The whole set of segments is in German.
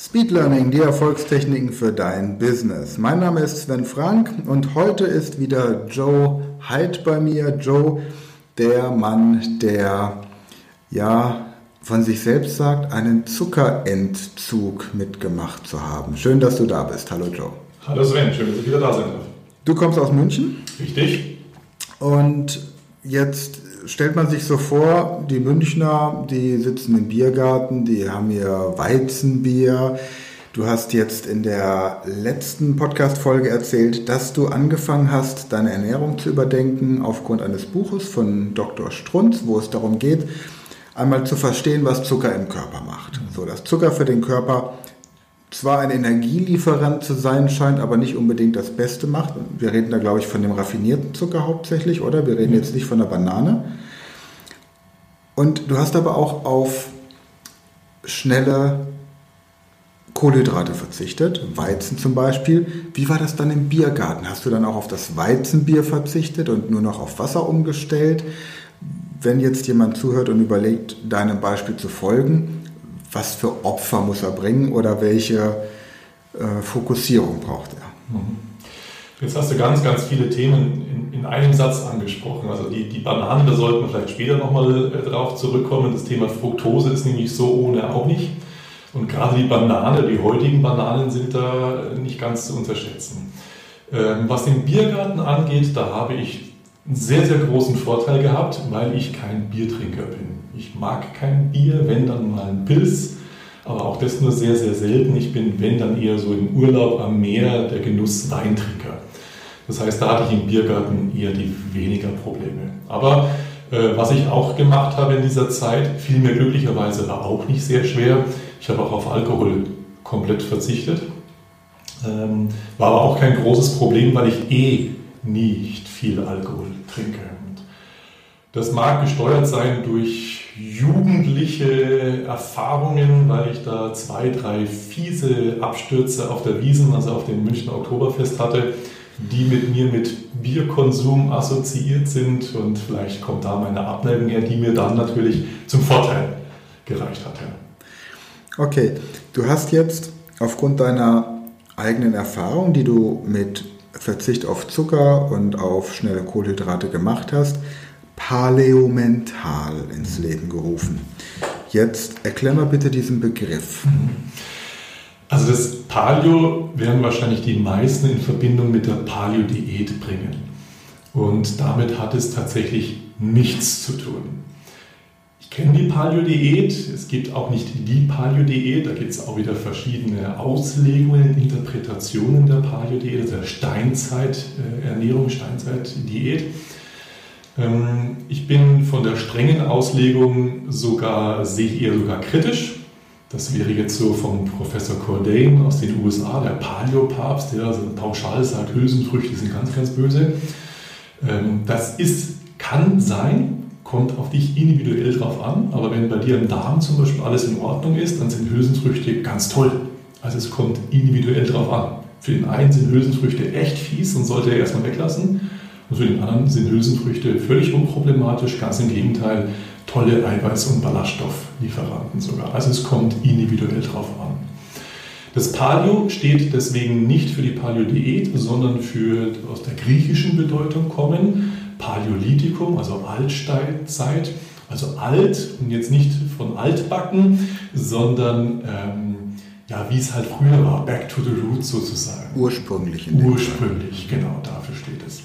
Speed Learning, die Erfolgstechniken für dein Business. Mein Name ist Sven Frank und heute ist wieder Joe Hyde bei mir. Joe, der Mann, der ja von sich selbst sagt, einen Zuckerentzug mitgemacht zu haben. Schön, dass du da bist. Hallo Joe. Hallo Sven, schön, dass ich wieder da sein darf. Du kommst aus München? Richtig. Und jetzt stellt man sich so vor, die Münchner, die sitzen im Biergarten, die haben ihr Weizenbier. Du hast jetzt in der letzten Podcast-Folge erzählt, dass du angefangen hast, deine Ernährung zu überdenken aufgrund eines Buches von Dr. Strunz, wo es darum geht, einmal zu verstehen, was Zucker im Körper macht. So, dass Zucker für den Körper zwar ein Energielieferant zu sein scheint, aber nicht unbedingt das Beste macht. Wir reden da, glaube ich, von dem raffinierten Zucker hauptsächlich, oder? Wir reden jetzt nicht von der Banane. Und du hast aber auch auf schnelle Kohlenhydrate verzichtet, Weizen zum Beispiel. Wie war das dann im Biergarten? Hast du dann auch auf das Weizenbier verzichtet und nur noch auf Wasser umgestellt? Wenn jetzt jemand zuhört und überlegt, deinem Beispiel zu folgen, was für Opfer muss er bringen oder welche äh, Fokussierung braucht er. Mhm. Jetzt hast du ganz, ganz viele Themen in, in einem Satz angesprochen. Also die, die Banane, da sollten wir vielleicht später nochmal äh, drauf zurückkommen. Das Thema Fructose ist nämlich so ohne auch nicht. Und gerade die Banane, die heutigen Bananen sind da nicht ganz zu unterschätzen. Ähm, was den Biergarten angeht, da habe ich einen sehr, sehr großen Vorteil gehabt, weil ich kein Biertrinker bin. Ich mag kein Bier, wenn dann mal ein Pilz, aber auch das nur sehr, sehr selten. Ich bin, wenn dann eher so im Urlaub am Meer der Genuss Weintrinker. Das heißt, da hatte ich im Biergarten eher die weniger Probleme. Aber äh, was ich auch gemacht habe in dieser Zeit, fiel mir glücklicherweise war auch nicht sehr schwer. Ich habe auch auf Alkohol komplett verzichtet. Ähm, war aber auch kein großes Problem, weil ich eh nicht viel Alkohol trinke. Das mag gesteuert sein durch jugendliche Erfahrungen, weil ich da zwei, drei fiese Abstürze auf der Wiesen, also auf dem Münchner Oktoberfest hatte, die mit mir mit Bierkonsum assoziiert sind und vielleicht kommt da meine Abneigung her, die mir dann natürlich zum Vorteil gereicht hat. Okay, du hast jetzt aufgrund deiner eigenen Erfahrung, die du mit Verzicht auf Zucker und auf schnelle Kohlenhydrate gemacht hast, Paleomental ins Leben gerufen. Jetzt erklär mal bitte diesen Begriff. Also das Paleo werden wahrscheinlich die meisten in Verbindung mit der Paleo-Diät bringen. Und damit hat es tatsächlich nichts zu tun. Ich kenne die Paleo-Diät, es gibt auch nicht die Paleo-Diät, da gibt es auch wieder verschiedene Auslegungen, Interpretationen der Paleo-Diät, also der Steinzeit-Ernährung, Steinzeit-Diät. Ähm, ich bin von der strengen Auslegung sogar, sehe ich eher sogar kritisch. Das wäre jetzt so vom Professor Cordain aus den USA, der Paleo-Papst, der also pauschal sagt, Hülsenfrüchte sind ganz, ganz böse. Ähm, das ist, kann sein, kommt auf dich individuell drauf an, aber wenn bei dir im Darm zum Beispiel alles in Ordnung ist, dann sind Hülsenfrüchte ganz toll. Also es kommt individuell drauf an. Für den einen sind Hülsenfrüchte echt fies und sollte er erstmal weglassen. Und für den anderen sind Hülsenfrüchte völlig unproblematisch, ganz im Gegenteil, tolle Eiweiß- und Ballaststofflieferanten sogar. Also es kommt individuell drauf an. Das Paleo steht deswegen nicht für die Paleo-Diät, sondern für aus der griechischen Bedeutung kommen. Paleolithikum, also Altsteinzeit, also alt und jetzt nicht von altbacken, sondern ähm, ja, wie es halt früher war, back to the roots sozusagen. Ursprünglich. Ursprünglich, genau, dafür steht es.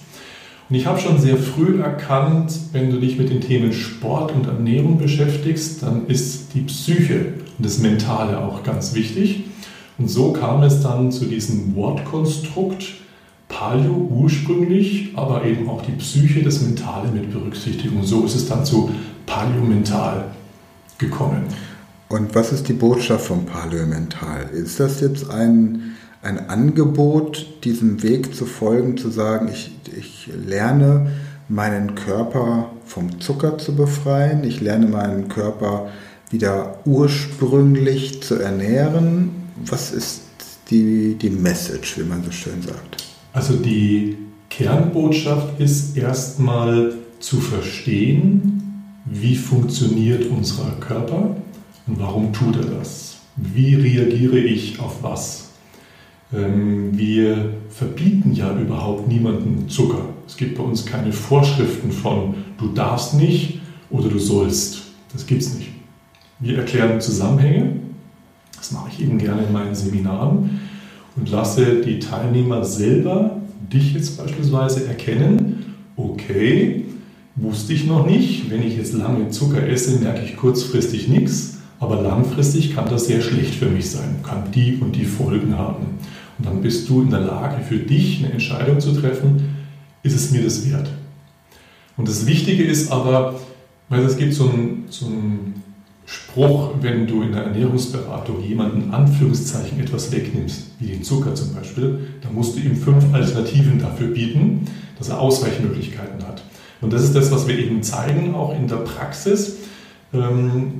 Und ich habe schon sehr früh erkannt, wenn du dich mit den Themen Sport und Ernährung beschäftigst, dann ist die Psyche und das Mentale auch ganz wichtig. Und so kam es dann zu diesem Wortkonstrukt Paleo ursprünglich, aber eben auch die Psyche, das Mentale mit Berücksichtigung. So ist es dann zu Paleo-Mental gekommen. Und was ist die Botschaft vom Paleo-Mental? Ist das jetzt ein ein Angebot, diesem Weg zu folgen, zu sagen, ich, ich lerne meinen Körper vom Zucker zu befreien, ich lerne meinen Körper wieder ursprünglich zu ernähren. Was ist die, die Message, wie man so schön sagt? Also die Kernbotschaft ist erstmal zu verstehen, wie funktioniert unser Körper und warum tut er das. Wie reagiere ich auf was? Ähm, wir verbieten ja überhaupt niemanden Zucker. Es gibt bei uns keine Vorschriften von du darfst nicht oder du sollst. Das gibt es nicht. Wir erklären Zusammenhänge. Das mache ich eben gerne in meinen Seminaren und lasse die Teilnehmer selber, dich jetzt beispielsweise, erkennen, okay, wusste ich noch nicht, wenn ich jetzt lange Zucker esse, merke ich kurzfristig nichts, aber langfristig kann das sehr schlecht für mich sein, kann die und die Folgen haben. Dann bist du in der Lage, für dich eine Entscheidung zu treffen, ist es mir das wert? Und das Wichtige ist aber, weil es gibt so einen, so einen Spruch, wenn du in der Ernährungsberatung jemanden Anführungszeichen etwas wegnimmst, wie den Zucker zum Beispiel, dann musst du ihm fünf Alternativen dafür bieten, dass er Ausweichmöglichkeiten hat. Und das ist das, was wir eben zeigen, auch in der Praxis. Ähm,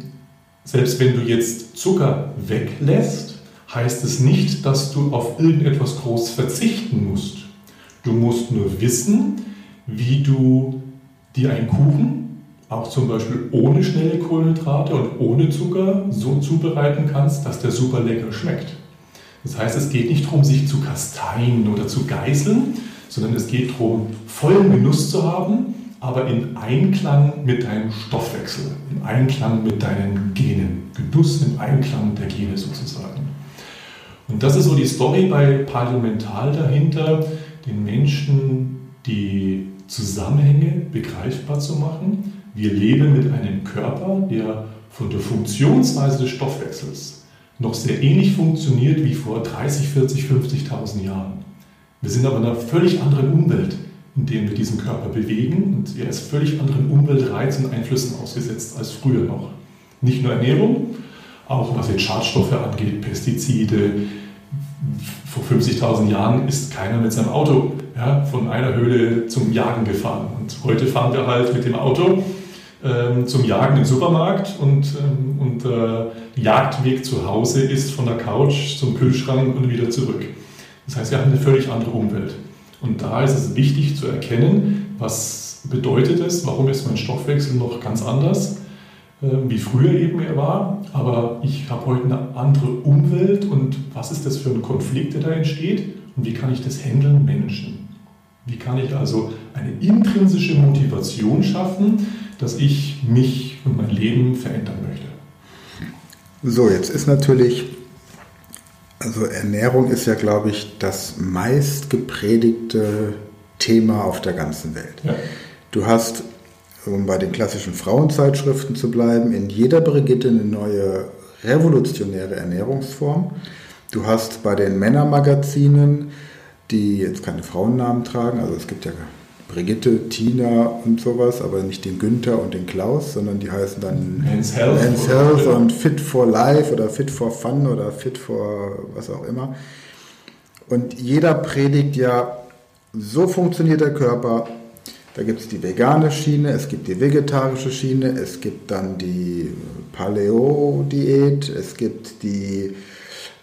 selbst wenn du jetzt Zucker weglässt, heißt es nicht, dass du auf irgendetwas groß verzichten musst. Du musst nur wissen, wie du dir einen Kuchen, auch zum Beispiel ohne schnelle Kohlenhydrate und ohne Zucker, so zubereiten kannst, dass der super lecker schmeckt. Das heißt, es geht nicht darum, sich zu kasteien oder zu geißeln, sondern es geht darum, vollen Genuss zu haben, aber in Einklang mit deinem Stoffwechsel, im Einklang mit deinen Genen. Genuss im Einklang der Gene sozusagen. Und das ist so die Story bei Paleomental dahinter, den Menschen die Zusammenhänge begreifbar zu machen. Wir leben mit einem Körper, der von der Funktionsweise des Stoffwechsels noch sehr ähnlich funktioniert wie vor 30, 40, 50.000 Jahren. Wir sind aber in einer völlig anderen Umwelt, in der wir diesen Körper bewegen und er ist völlig anderen Umweltreizen und Einflüssen ausgesetzt als früher noch. Nicht nur Ernährung, auch was jetzt Schadstoffe angeht, Pestizide, vor 50.000 Jahren ist keiner mit seinem Auto ja, von einer Höhle zum Jagen gefahren. Und heute fahren wir halt mit dem Auto ähm, zum Jagen im Supermarkt und, ähm, und der äh, Jagdweg zu Hause ist von der Couch zum Kühlschrank und wieder zurück. Das heißt, wir haben eine völlig andere Umwelt. Und da ist es wichtig zu erkennen, was bedeutet es, warum ist mein Stoffwechsel noch ganz anders wie früher eben er war, aber ich habe heute eine andere Umwelt und was ist das für ein Konflikt, der da entsteht und wie kann ich das handeln, Menschen? Wie kann ich also eine intrinsische Motivation schaffen, dass ich mich und mein Leben verändern möchte? So, jetzt ist natürlich, also Ernährung ist ja, glaube ich, das meistgepredigte Thema auf der ganzen Welt. Ja. Du hast um bei den klassischen Frauenzeitschriften zu bleiben, in jeder Brigitte eine neue revolutionäre Ernährungsform. Du hast bei den Männermagazinen, die jetzt keine Frauennamen tragen, also es gibt ja Brigitte, Tina und sowas, aber nicht den Günther und den Klaus, sondern die heißen dann Men's Health, Men's Health und Fit for Life oder Fit for Fun oder Fit for was auch immer. Und jeder predigt ja, so funktioniert der Körper, da gibt es die vegane Schiene, es gibt die vegetarische Schiene, es gibt dann die Paleo-Diät, es gibt die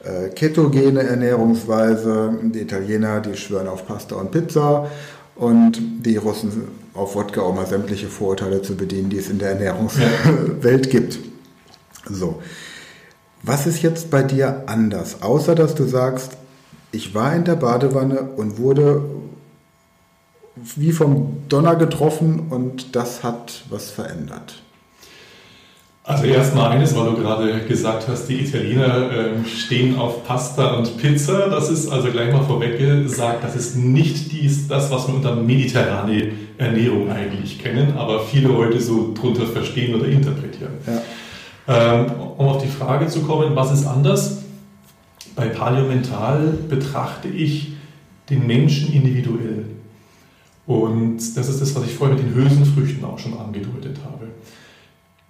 äh, ketogene Ernährungsweise. Die Italiener, die schwören auf Pasta und Pizza und die Russen auf Wodka, um mal sämtliche Vorurteile zu bedienen, die es in der Ernährungswelt gibt. So. Was ist jetzt bei dir anders? Außer dass du sagst, ich war in der Badewanne und wurde wie vom Donner getroffen und das hat was verändert. Also erstmal eines, weil du gerade gesagt hast, die Italiener äh, stehen auf Pasta und Pizza. Das ist also gleich mal vorweg gesagt, das ist nicht dies, das, was wir unter mediterrane Ernährung eigentlich kennen, aber viele heute so drunter verstehen oder interpretieren. Ja. Ähm, um auf die Frage zu kommen, was ist anders? Bei Paleomental betrachte ich den Menschen individuell. Und das ist das, was ich vorher mit den Hülsenfrüchten auch schon angedeutet habe.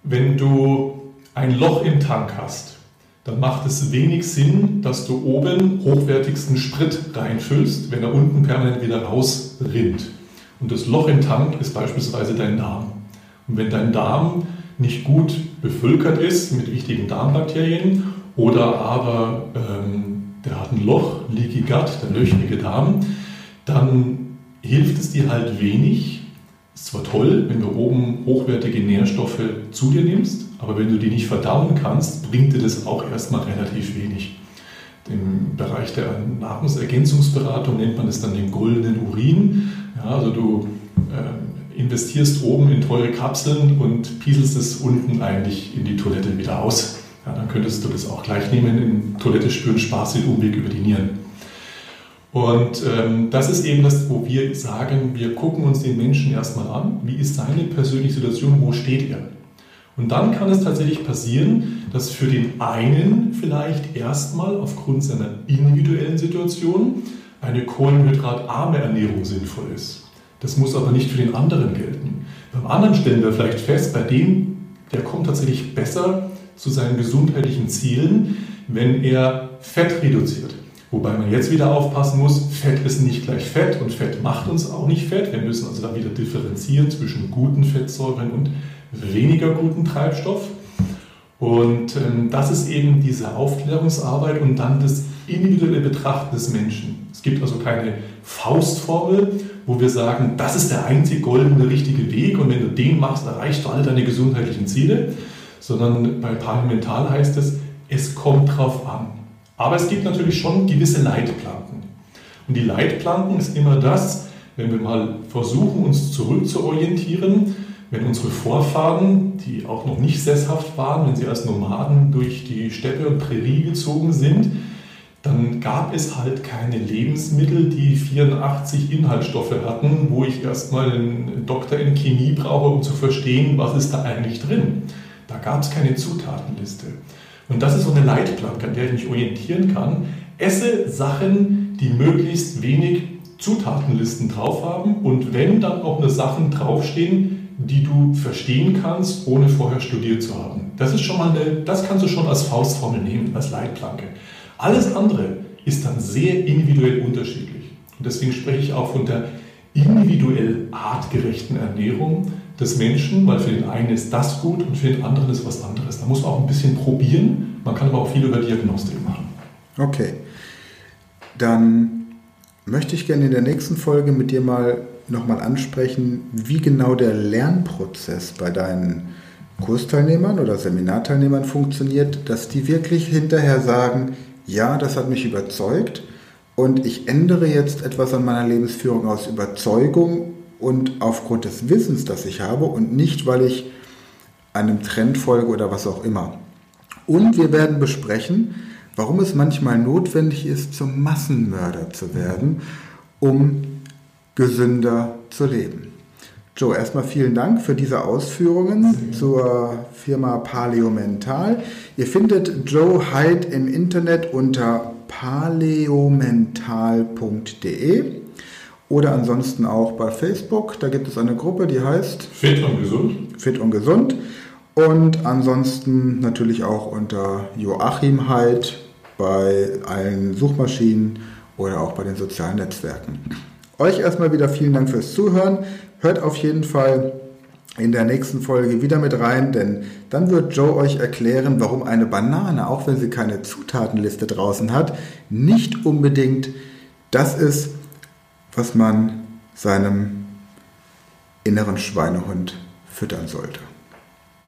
Wenn du ein Loch im Tank hast, dann macht es wenig Sinn, dass du oben hochwertigsten Sprit reinfüllst, wenn er unten permanent wieder rausrinnt. Und das Loch im Tank ist beispielsweise dein Darm. Und wenn dein Darm nicht gut bevölkert ist mit wichtigen Darmbakterien oder aber ähm, der hat ein Loch, Leaky Gut, der löchrige Darm, dann hilft es dir halt wenig. Ist zwar toll, wenn du oben hochwertige Nährstoffe zu dir nimmst, aber wenn du die nicht verdauen kannst, bringt dir das auch erstmal relativ wenig. Im Bereich der Nahrungsergänzungsberatung nennt man es dann den goldenen Urin. Ja, also du äh, investierst oben in teure Kapseln und pieselst es unten eigentlich in die Toilette wieder aus. Ja, dann könntest du das auch gleich nehmen, in Toilette spüren, Spaß den Umweg über die Nieren. Und ähm, das ist eben das, wo wir sagen, wir gucken uns den Menschen erstmal an, wie ist seine persönliche Situation, wo steht er. Und dann kann es tatsächlich passieren, dass für den einen vielleicht erstmal aufgrund seiner individuellen Situation eine kohlenhydratarme Ernährung sinnvoll ist. Das muss aber nicht für den anderen gelten. Beim anderen stellen wir vielleicht fest, bei dem, der kommt tatsächlich besser zu seinen gesundheitlichen Zielen, wenn er Fett reduziert. Wobei man jetzt wieder aufpassen muss, Fett ist nicht gleich Fett und Fett macht uns auch nicht Fett. Wir müssen also da wieder differenzieren zwischen guten Fettsäuren und weniger guten Treibstoff. Und ähm, das ist eben diese Aufklärungsarbeit und dann das individuelle Betrachten des Menschen. Es gibt also keine Faustformel, wo wir sagen, das ist der einzig goldene richtige Weg und wenn du den machst, erreichst du alle deine gesundheitlichen Ziele, sondern bei Parlimental heißt es, es kommt drauf an. Aber es gibt natürlich schon gewisse Leitplanken. Und die Leitplanken ist immer das, wenn wir mal versuchen, uns zurückzuorientieren, wenn unsere Vorfahren, die auch noch nicht sesshaft waren, wenn sie als Nomaden durch die Steppe und Prärie gezogen sind, dann gab es halt keine Lebensmittel, die 84 Inhaltsstoffe hatten, wo ich erstmal einen Doktor in Chemie brauche, um zu verstehen, was ist da eigentlich drin. Da gab es keine Zutatenliste. Und das ist so eine Leitplanke, an der ich mich orientieren kann. Esse Sachen, die möglichst wenig Zutatenlisten drauf haben und wenn dann auch nur Sachen draufstehen, die du verstehen kannst, ohne vorher studiert zu haben. Das ist schon mal eine, das kannst du schon als Faustformel nehmen, als Leitplanke. Alles andere ist dann sehr individuell unterschiedlich. Und deswegen spreche ich auch von der individuell artgerechten Ernährung, des Menschen, weil für den einen ist das gut und für den anderen ist was anderes. Da muss man auch ein bisschen probieren, man kann aber auch viel über Diagnostik machen. Okay, dann möchte ich gerne in der nächsten Folge mit dir mal nochmal ansprechen, wie genau der Lernprozess bei deinen Kursteilnehmern oder Seminarteilnehmern funktioniert, dass die wirklich hinterher sagen, ja, das hat mich überzeugt und ich ändere jetzt etwas an meiner Lebensführung aus Überzeugung und aufgrund des Wissens, das ich habe und nicht, weil ich einem Trend folge oder was auch immer. Und wir werden besprechen, warum es manchmal notwendig ist, zum Massenmörder zu werden, um gesünder zu leben. Joe, erstmal vielen Dank für diese Ausführungen zur Firma Paleomental. Ihr findet Joe Hyde im Internet unter paleomental.de oder ansonsten auch bei Facebook. Da gibt es eine Gruppe, die heißt Fit und Gesund. Fit und Gesund. Und ansonsten natürlich auch unter Joachim Heid bei allen Suchmaschinen oder auch bei den sozialen Netzwerken. Euch erstmal wieder vielen Dank fürs Zuhören. Hört auf jeden Fall in der nächsten Folge wieder mit rein, denn dann wird Joe euch erklären, warum eine Banane, auch wenn sie keine Zutatenliste draußen hat, nicht unbedingt das ist, was man seinem inneren Schweinehund füttern sollte.